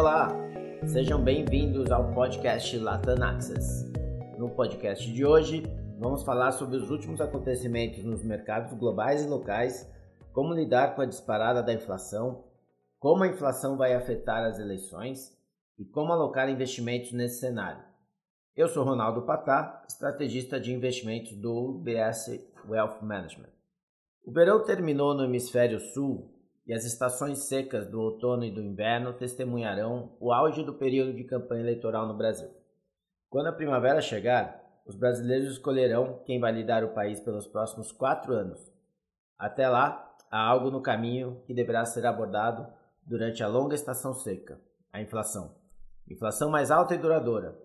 Olá, sejam bem-vindos ao podcast Latam Access. No podcast de hoje, vamos falar sobre os últimos acontecimentos nos mercados globais e locais, como lidar com a disparada da inflação, como a inflação vai afetar as eleições e como alocar investimentos nesse cenário. Eu sou Ronaldo Patá, estrategista de investimentos do UBS Wealth Management. O verão terminou no hemisfério sul e as estações secas do outono e do inverno testemunharão o auge do período de campanha eleitoral no Brasil. Quando a primavera chegar, os brasileiros escolherão quem vai lidar o país pelos próximos quatro anos. Até lá, há algo no caminho que deverá ser abordado durante a longa estação seca: a inflação. Inflação mais alta e duradoura.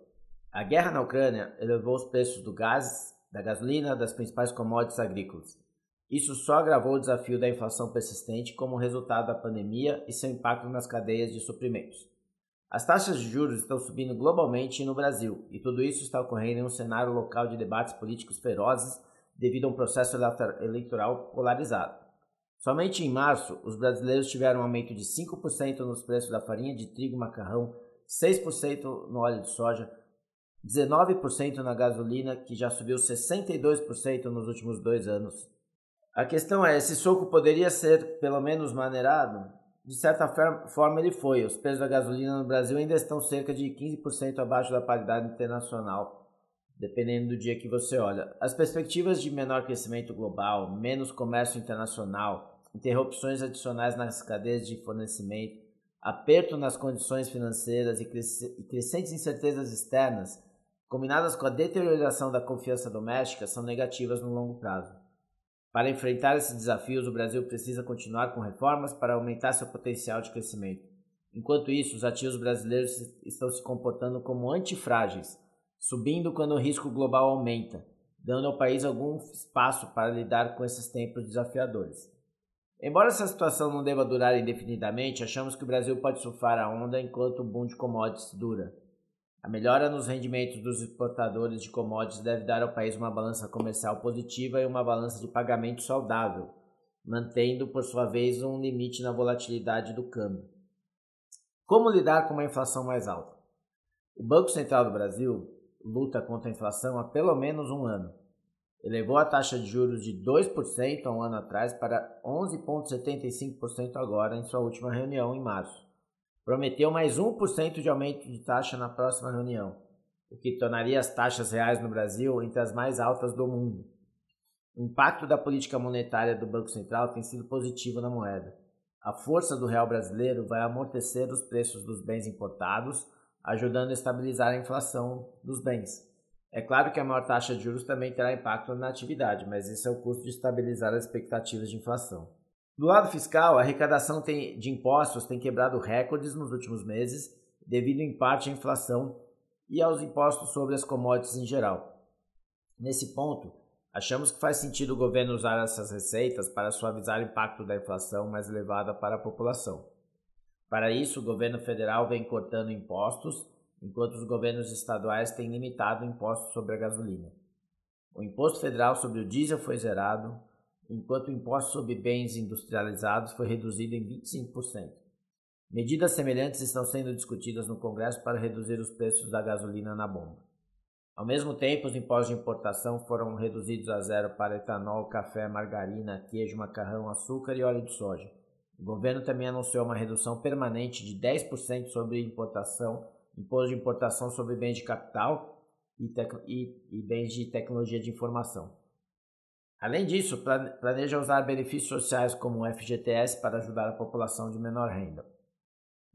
A guerra na Ucrânia elevou os preços do gás, da gasolina, das principais commodities agrícolas. Isso só agravou o desafio da inflação persistente como resultado da pandemia e seu impacto nas cadeias de suprimentos. As taxas de juros estão subindo globalmente e no Brasil, e tudo isso está ocorrendo em um cenário local de debates políticos ferozes devido a um processo eleitoral polarizado. Somente em março, os brasileiros tiveram um aumento de 5% nos preços da farinha de trigo e macarrão, 6% no óleo de soja, 19% na gasolina, que já subiu 62% nos últimos dois anos, a questão é, esse soco poderia ser pelo menos maneirado? De certa forma ele foi. Os preços da gasolina no Brasil ainda estão cerca de 15% abaixo da paridade internacional, dependendo do dia que você olha. As perspectivas de menor crescimento global, menos comércio internacional, interrupções adicionais nas cadeias de fornecimento, aperto nas condições financeiras e crescentes incertezas externas, combinadas com a deterioração da confiança doméstica, são negativas no longo prazo. Para enfrentar esses desafios, o Brasil precisa continuar com reformas para aumentar seu potencial de crescimento. Enquanto isso, os ativos brasileiros estão se comportando como antifrágeis, subindo quando o risco global aumenta, dando ao país algum espaço para lidar com esses tempos desafiadores. Embora essa situação não deva durar indefinidamente, achamos que o Brasil pode surfar a onda enquanto o boom de commodities dura. A melhora nos rendimentos dos exportadores de commodities deve dar ao país uma balança comercial positiva e uma balança de pagamento saudável, mantendo, por sua vez, um limite na volatilidade do câmbio. Como lidar com uma inflação mais alta? O Banco Central do Brasil luta contra a inflação há pelo menos um ano. Elevou a taxa de juros de 2% há um ano atrás para 11,75% agora em sua última reunião em março prometeu mais 1% de aumento de taxa na próxima reunião, o que tornaria as taxas reais no Brasil entre as mais altas do mundo. O impacto da política monetária do Banco Central tem sido positivo na moeda. A força do real brasileiro vai amortecer os preços dos bens importados, ajudando a estabilizar a inflação dos bens. É claro que a maior taxa de juros também terá impacto na atividade, mas esse é o custo de estabilizar as expectativas de inflação. Do lado fiscal, a arrecadação tem, de impostos tem quebrado recordes nos últimos meses, devido em parte à inflação e aos impostos sobre as commodities em geral. Nesse ponto, achamos que faz sentido o governo usar essas receitas para suavizar o impacto da inflação mais elevada para a população. Para isso, o governo federal vem cortando impostos, enquanto os governos estaduais têm limitado impostos sobre a gasolina. O imposto federal sobre o diesel foi zerado, enquanto o imposto sobre bens industrializados foi reduzido em 25%. Medidas semelhantes estão sendo discutidas no Congresso para reduzir os preços da gasolina na bomba. Ao mesmo tempo, os impostos de importação foram reduzidos a zero para etanol, café, margarina, queijo, macarrão, açúcar e óleo de soja. O governo também anunciou uma redução permanente de 10% sobre importação, imposto de importação sobre bens de capital e, e, e bens de tecnologia de informação. Além disso, planeja usar benefícios sociais como o FGTS para ajudar a população de menor renda.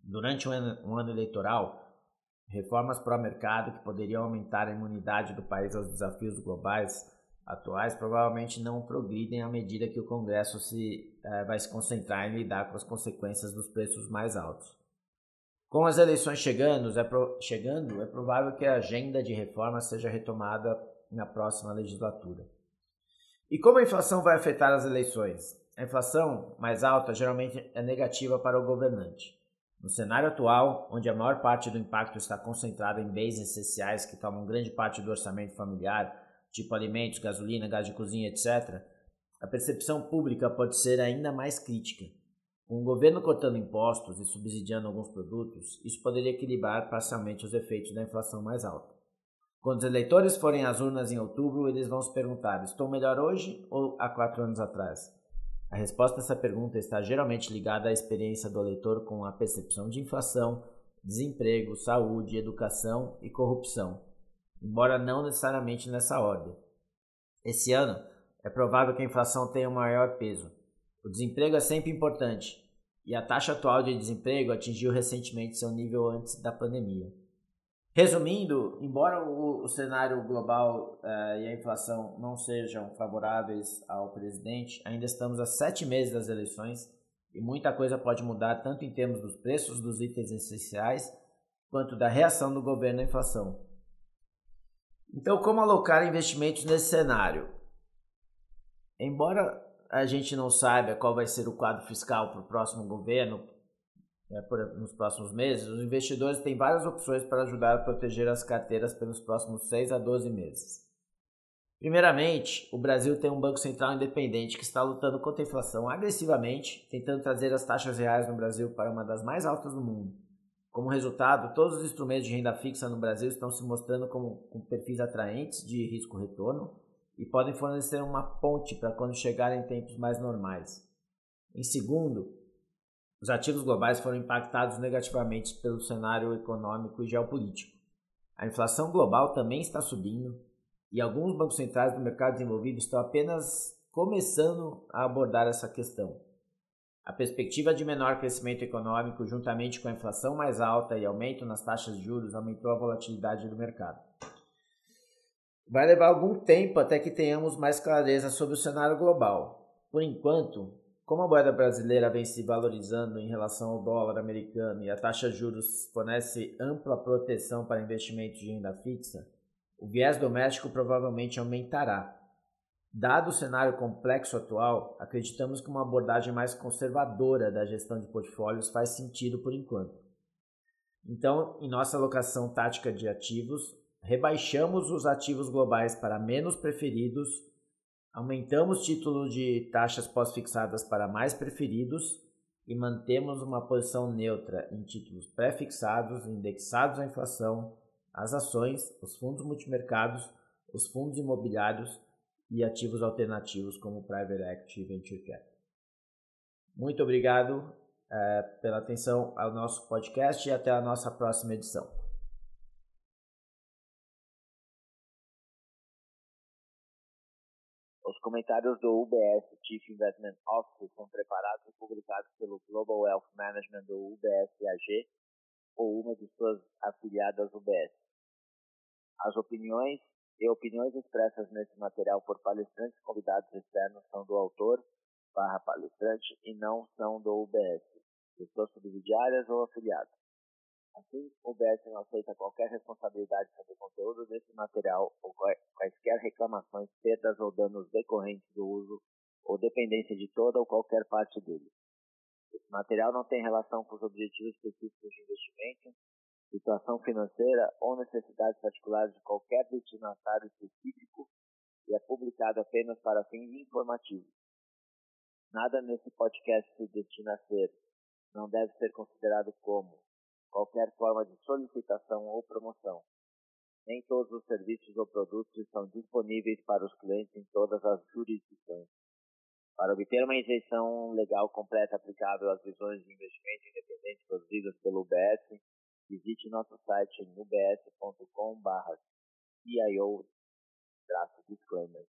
Durante um ano, eleitoral, reformas pró-mercado que poderiam aumentar a imunidade do país aos desafios globais atuais provavelmente não progridem à medida que o Congresso se, eh, vai se concentrar em lidar com as consequências dos preços mais altos. Com as eleições chegando é, pro, chegando, é provável que a agenda de reformas seja retomada na próxima legislatura. E como a inflação vai afetar as eleições? A inflação mais alta geralmente é negativa para o governante. No cenário atual, onde a maior parte do impacto está concentrada em bens essenciais que tomam grande parte do orçamento familiar, tipo alimentos, gasolina, gás de cozinha, etc., a percepção pública pode ser ainda mais crítica. Com o governo cortando impostos e subsidiando alguns produtos, isso poderia equilibrar parcialmente os efeitos da inflação mais alta. Quando os eleitores forem às urnas em outubro, eles vão se perguntar: estou melhor hoje ou há quatro anos atrás? A resposta a essa pergunta está geralmente ligada à experiência do eleitor com a percepção de inflação, desemprego, saúde, educação e corrupção, embora não necessariamente nessa ordem. Esse ano, é provável que a inflação tenha um maior peso. O desemprego é sempre importante, e a taxa atual de desemprego atingiu recentemente seu nível antes da pandemia. Resumindo, embora o, o cenário global uh, e a inflação não sejam favoráveis ao presidente, ainda estamos a sete meses das eleições e muita coisa pode mudar tanto em termos dos preços dos itens essenciais quanto da reação do governo à inflação. Então, como alocar investimentos nesse cenário? Embora a gente não saiba qual vai ser o quadro fiscal para o próximo governo, né, por, nos próximos meses, os investidores têm várias opções para ajudar a proteger as carteiras pelos próximos 6 a 12 meses. Primeiramente, o Brasil tem um Banco Central independente que está lutando contra a inflação agressivamente, tentando trazer as taxas reais no Brasil para uma das mais altas do mundo. Como resultado, todos os instrumentos de renda fixa no Brasil estão se mostrando como com perfis atraentes de risco-retorno e podem fornecer uma ponte para quando chegarem tempos mais normais. Em segundo, os ativos globais foram impactados negativamente pelo cenário econômico e geopolítico. A inflação global também está subindo e alguns bancos centrais do mercado desenvolvido estão apenas começando a abordar essa questão. A perspectiva de menor crescimento econômico, juntamente com a inflação mais alta e aumento nas taxas de juros, aumentou a volatilidade do mercado. Vai levar algum tempo até que tenhamos mais clareza sobre o cenário global. Por enquanto, como a moeda brasileira vem se valorizando em relação ao dólar americano e a taxa de juros fornece ampla proteção para investimentos de renda fixa, o viés doméstico provavelmente aumentará, Dado o cenário complexo atual, acreditamos que uma abordagem mais conservadora da gestão de portfólios faz sentido por enquanto. Então, em nossa alocação tática de ativos, rebaixamos os ativos globais para menos preferidos, aumentamos título de taxas pós-fixadas para mais preferidos e mantemos uma posição neutra em títulos pré-fixados, indexados à inflação, as ações, os fundos multimercados, os fundos imobiliários e ativos alternativos como Private Equity e Venture Capital. Muito obrigado é, pela atenção ao nosso podcast e até a nossa próxima edição. Comentários do UBS Chief Investment Officer são preparados e publicados pelo Global Wealth Management do UBS AG ou uma de suas afiliadas UBS. As opiniões e opiniões expressas nesse material por palestrantes convidados externos são do autor barra palestrante e não são do UBS, pessoas subsidiárias ou afiliados. Assim, o UBS não aceita qualquer responsabilidade sobre o conteúdo desse material ou quaisquer reclamações, perdas ou danos decorrentes do uso ou dependência de toda ou qualquer parte dele. Esse material não tem relação com os objetivos específicos de investimento situação financeira ou necessidades particulares de qualquer destinatário específico e é publicado apenas para fins informativos. Nada nesse podcast se destina a ser, não deve ser considerado como qualquer forma de solicitação ou promoção. Nem todos os serviços ou produtos estão disponíveis para os clientes em todas as jurisdições. Para obter uma isenção legal completa aplicável às visões de investimento independente produzidas pelo UBS, visite nosso site em ubs.com.br CIO-disclaimer.